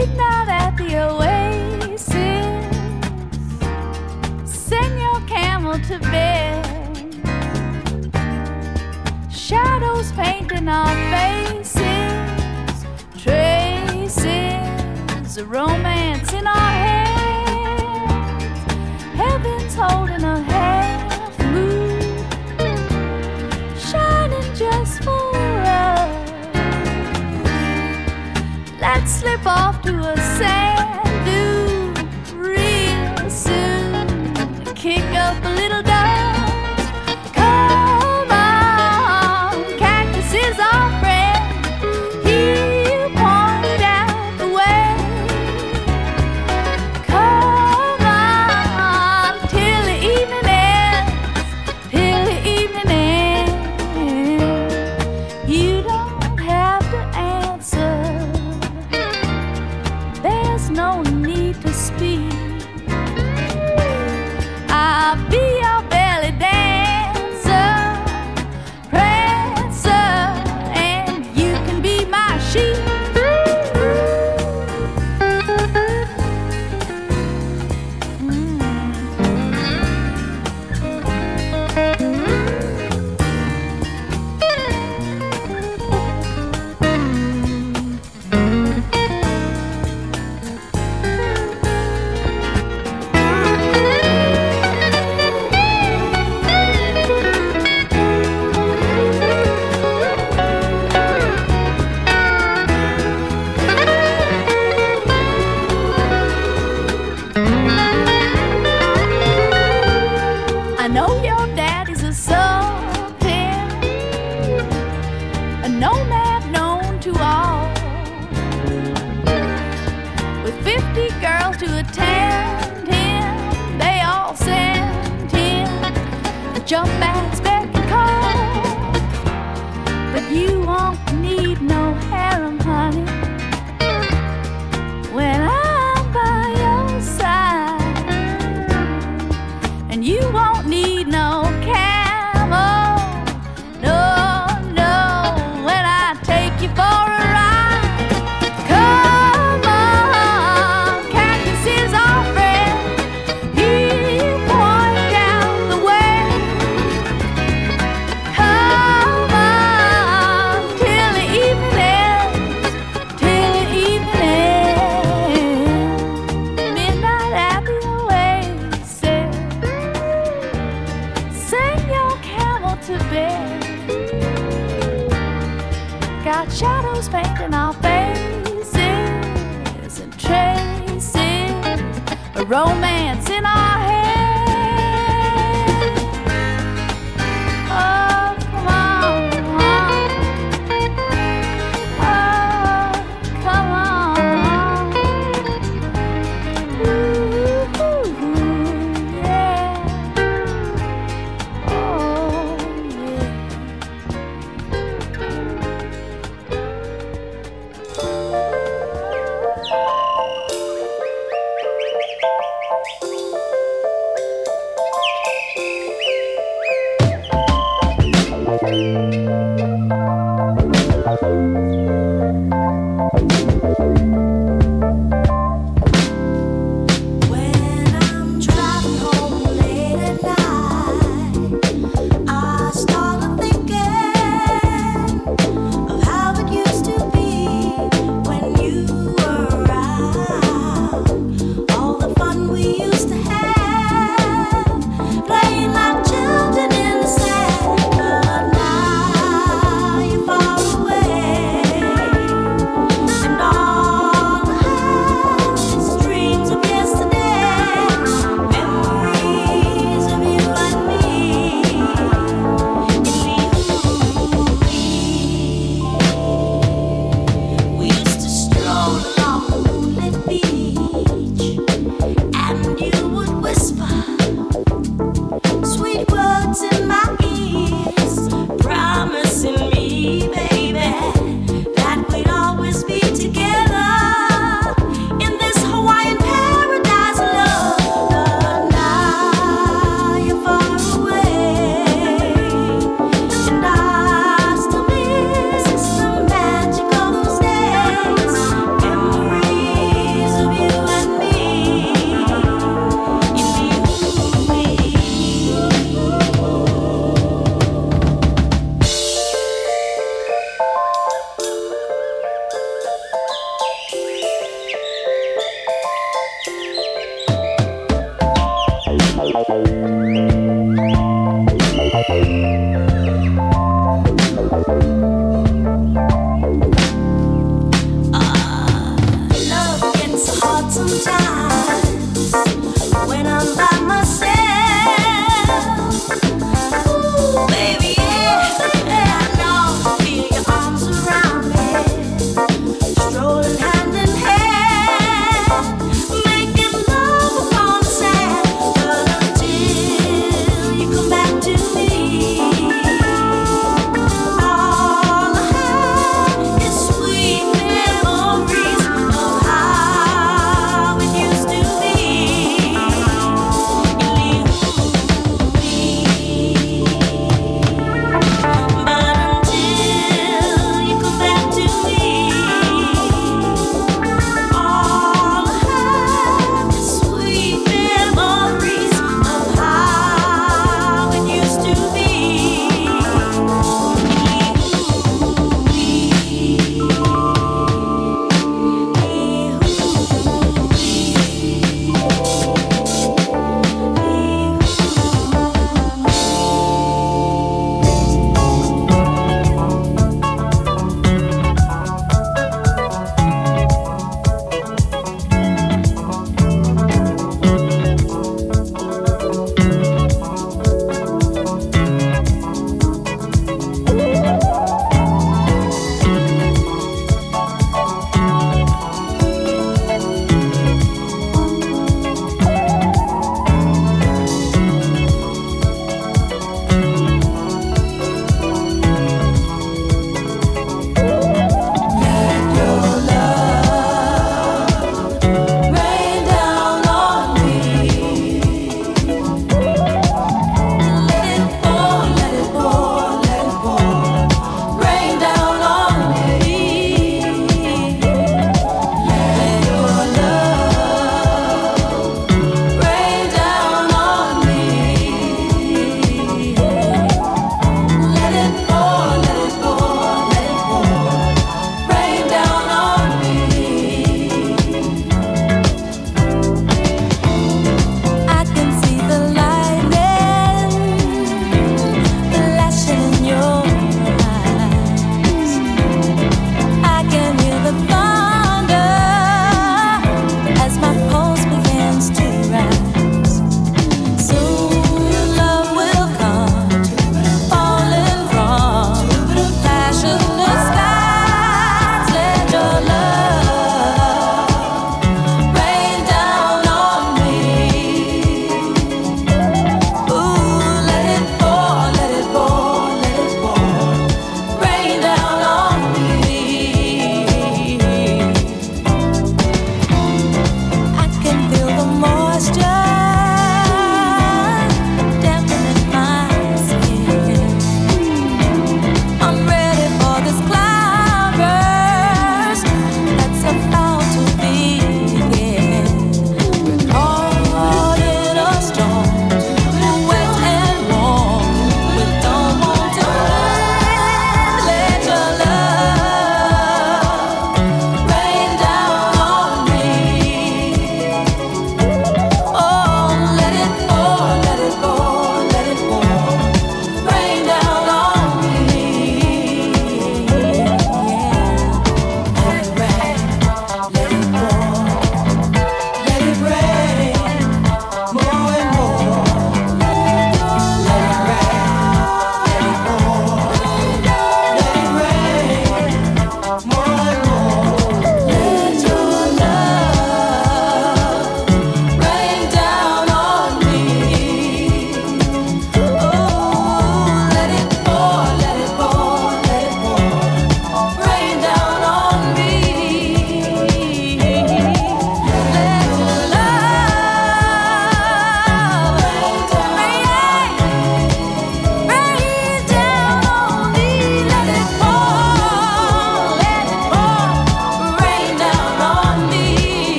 midnight at the oasis. Send your camel to bed. Shadows painting our faces, traces of romance in our off to a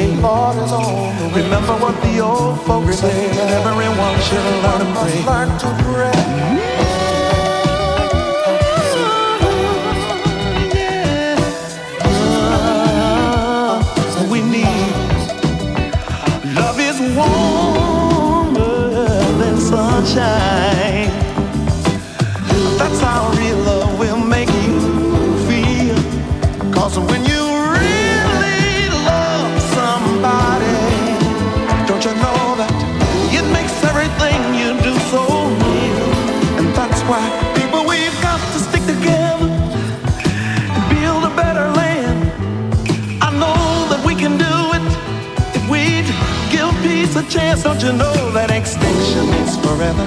way. Lord is on the way. Remember what the old folks say. Everyone should learn to pray. Learn to pray. We need love is warmer than sunshine. dance, don't you know that extinction is forever?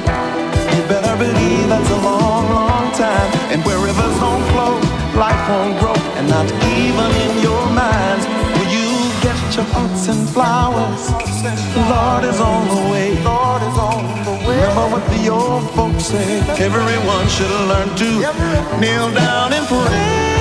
You better believe that's a long, long time. And where rivers don't flow, life won't grow, and not even in your minds will you get your hearts and flowers. The Lord is on the way. Lord is on the way. Remember what the old folks say: Everyone should learn to kneel down and pray.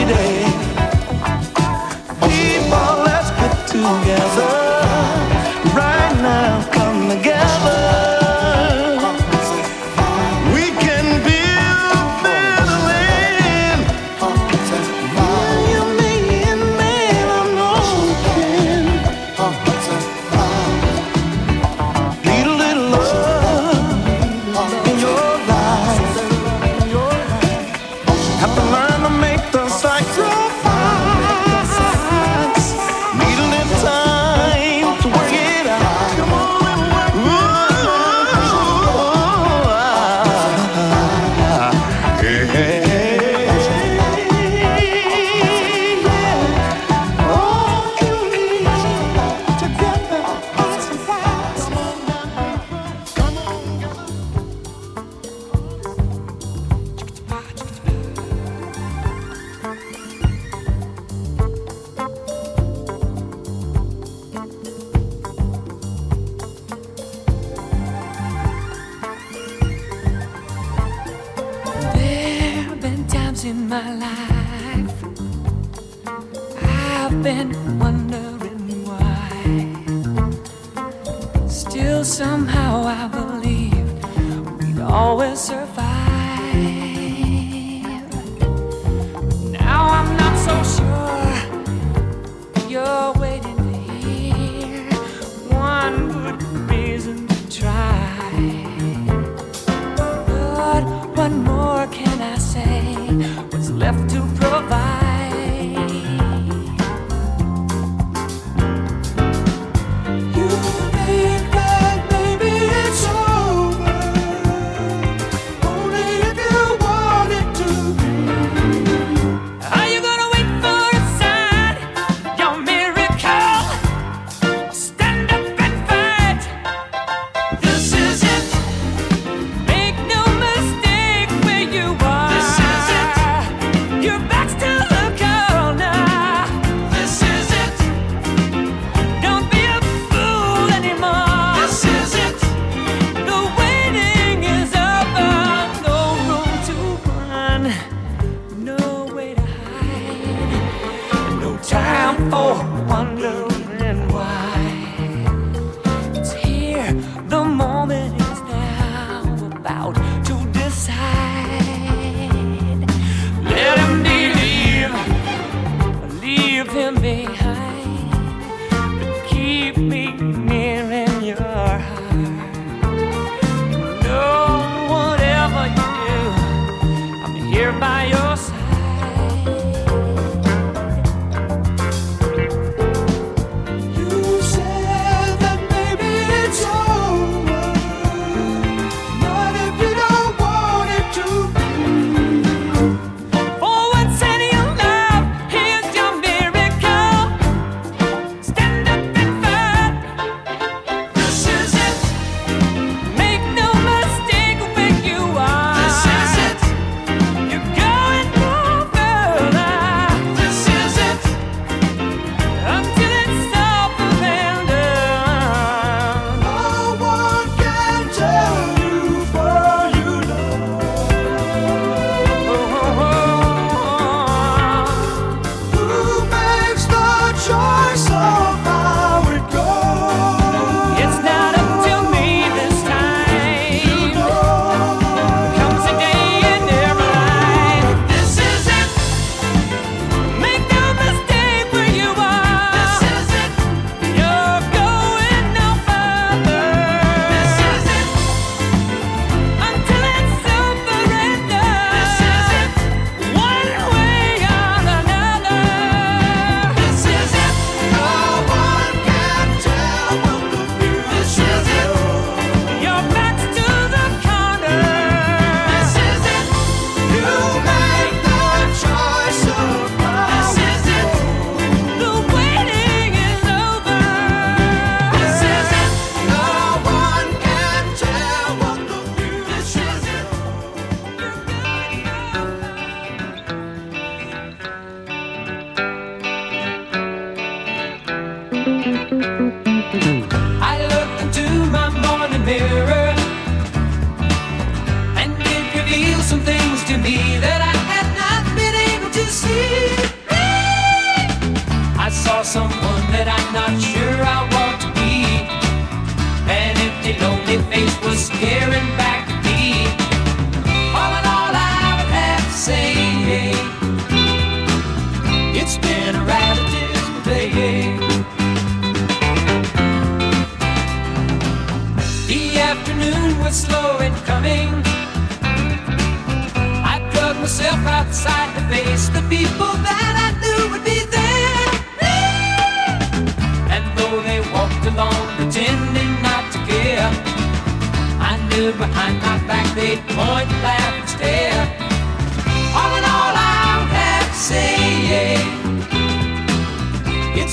every day.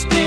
It's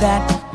that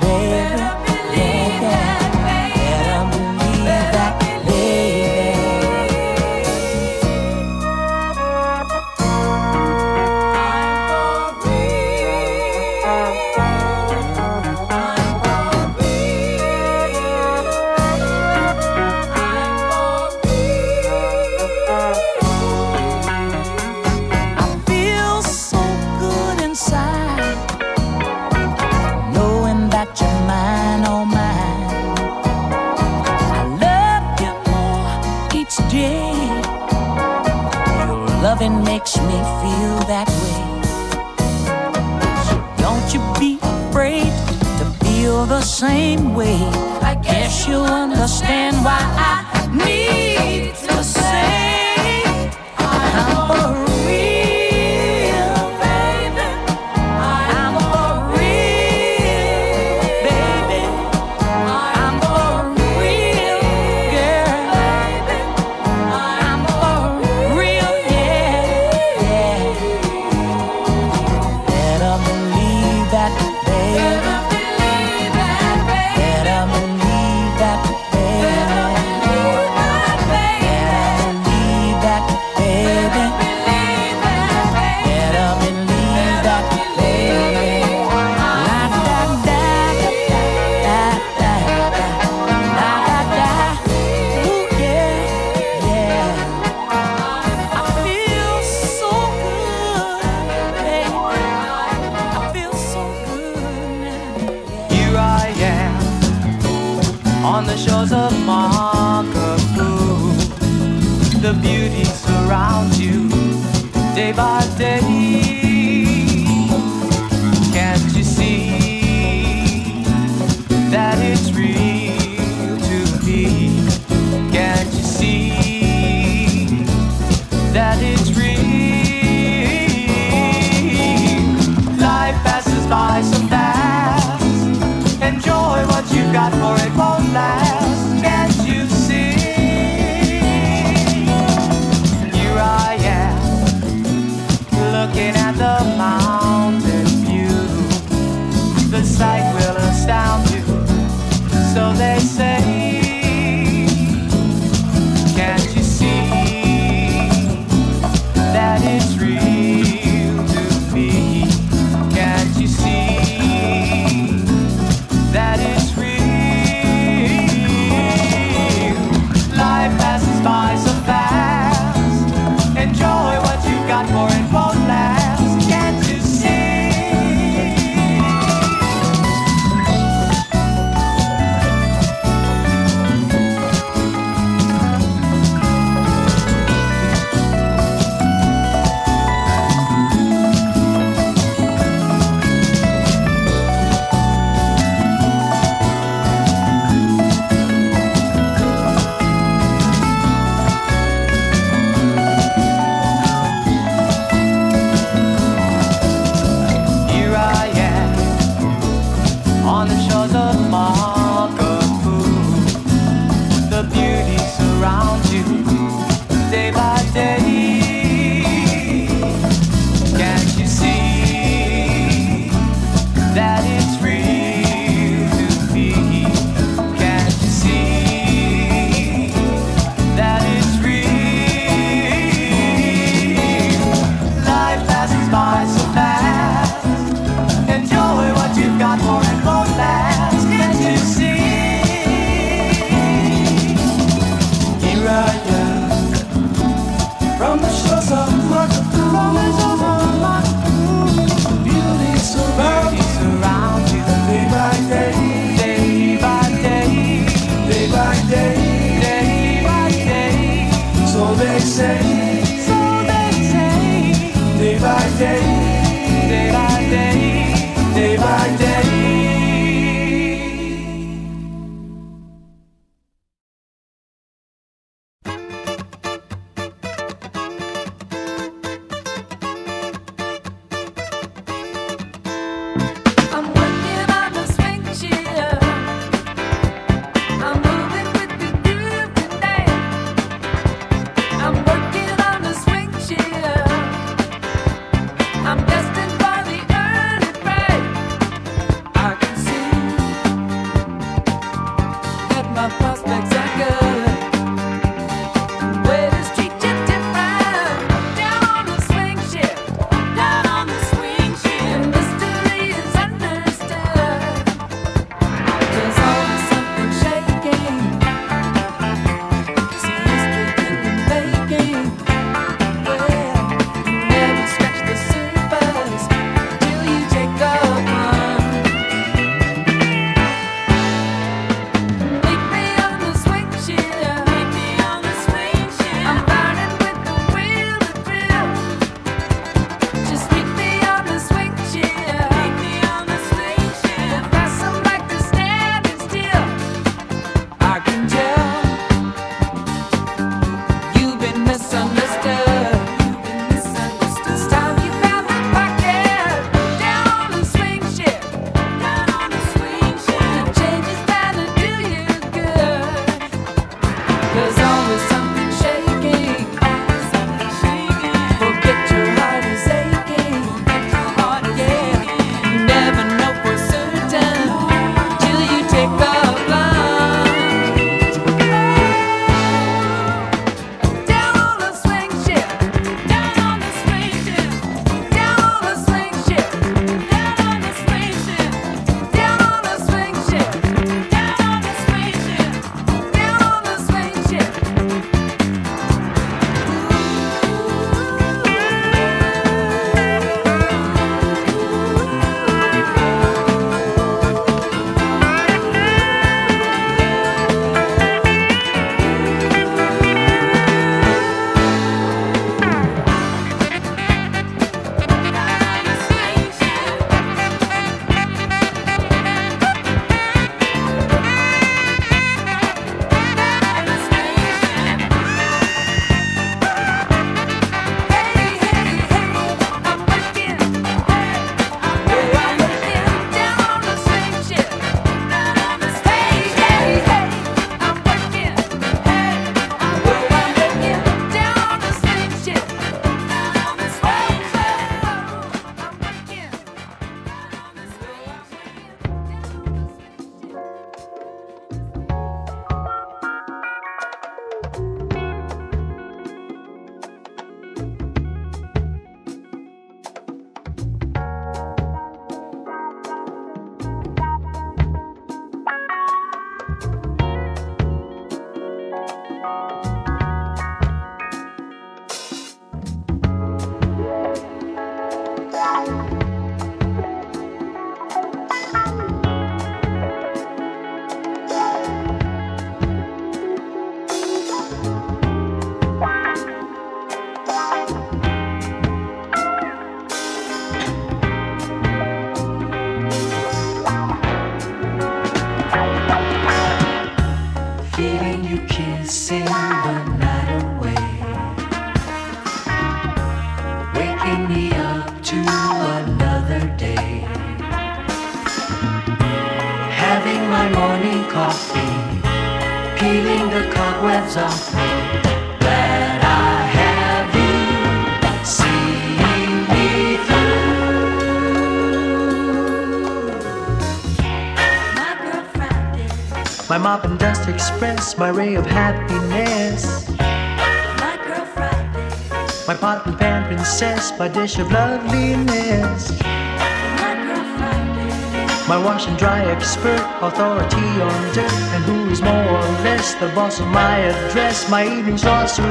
My ray of happiness. My girl Friday. My pot and pan princess, my dish of loveliness. My girl Friday. My wash and dry expert, authority on dirt, and who is more or less the boss of my address, my evening sorceress.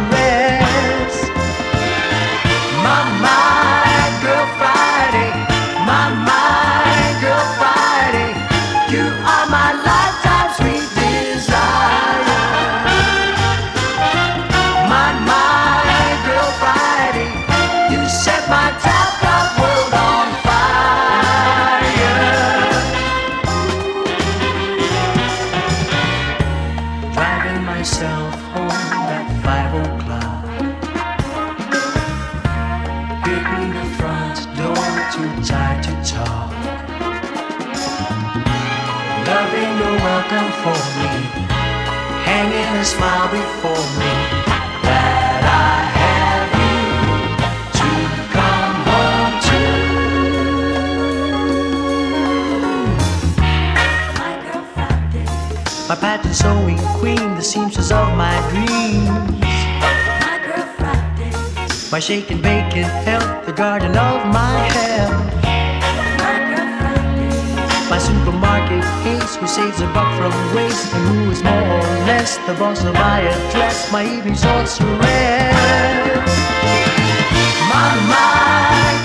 My, my. talk. Love ain't welcome for me. Hanging a smile before me. That I have you to come home to. My girl Friday. My pattern sewing queen, the seamstress of my dreams. My girl Friday. My shaking bacon help, the garden of my health supermarket case who saves a buck from waste and who is more or less the boss of my address. My evening thoughts were. My mind.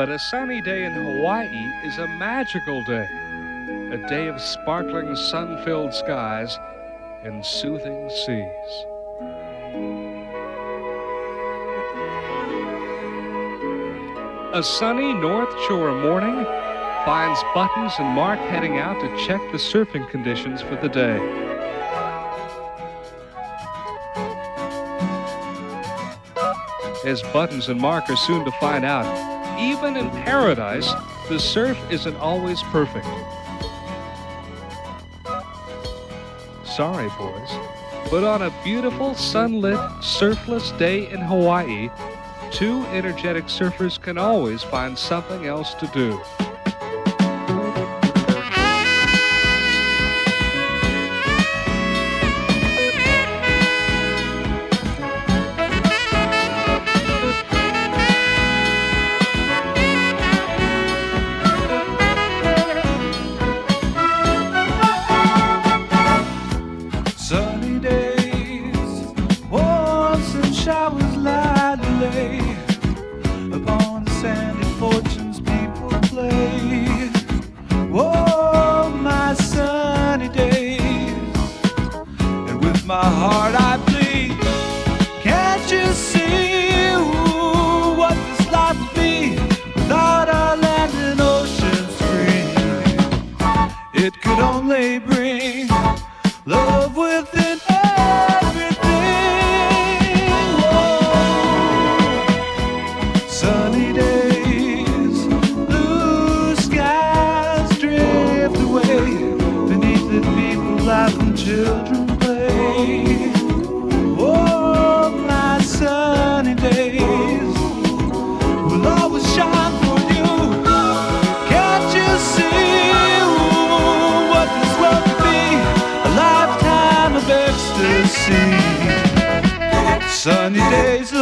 But a sunny day in Hawaii is a magical day. A day of sparkling sun filled skies and soothing seas. A sunny North Shore morning finds Buttons and Mark heading out to check the surfing conditions for the day. As Buttons and Mark are soon to find out, even in paradise, the surf isn't always perfect. Sorry, boys, but on a beautiful, sunlit, surfless day in Hawaii, two energetic surfers can always find something else to do. Sunny days